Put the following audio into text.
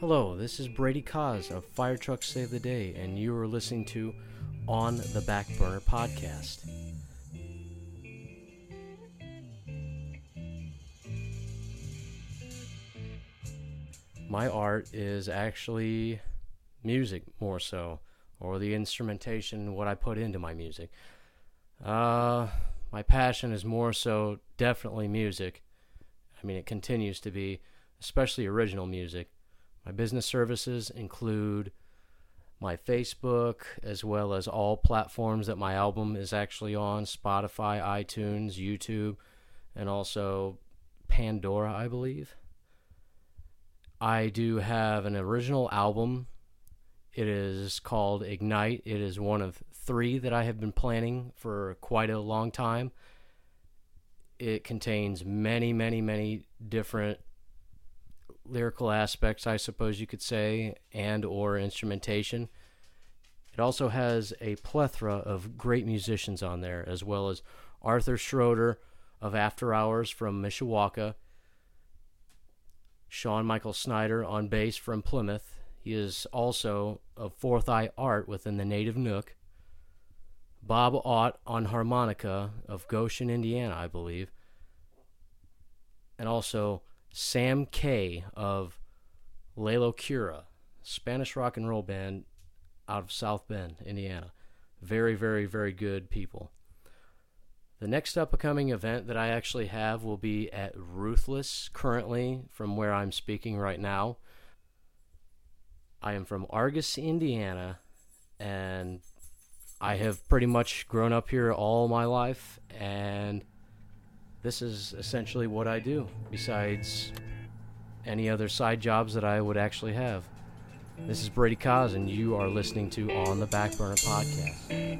Hello, this is Brady Koz of Fire Truck Save the Day, and you are listening to On the Back Burner podcast. My art is actually music more so, or the instrumentation, what I put into my music. Uh, my passion is more so definitely music. I mean, it continues to be, especially original music. My business services include my Facebook, as well as all platforms that my album is actually on Spotify, iTunes, YouTube, and also Pandora, I believe. I do have an original album. It is called Ignite. It is one of three that I have been planning for quite a long time. It contains many, many, many different lyrical aspects, I suppose you could say, and or instrumentation. It also has a plethora of great musicians on there, as well as Arthur Schroeder of After Hours from Mishawaka, Sean Michael Snyder on bass from Plymouth. He is also of Fourth Eye Art within the Native Nook. Bob Ott on harmonica of Goshen, Indiana, I believe. And also Sam Kay of Lalo Cura, Spanish rock and roll band out of South Bend, Indiana. Very, very, very good people. The next upcoming event that I actually have will be at Ruthless, currently, from where I'm speaking right now. I am from Argos, Indiana, and I have pretty much grown up here all my life, and this is essentially what I do, besides any other side jobs that I would actually have. This is Brady Koz, and you are listening to On the Back Burner Podcast.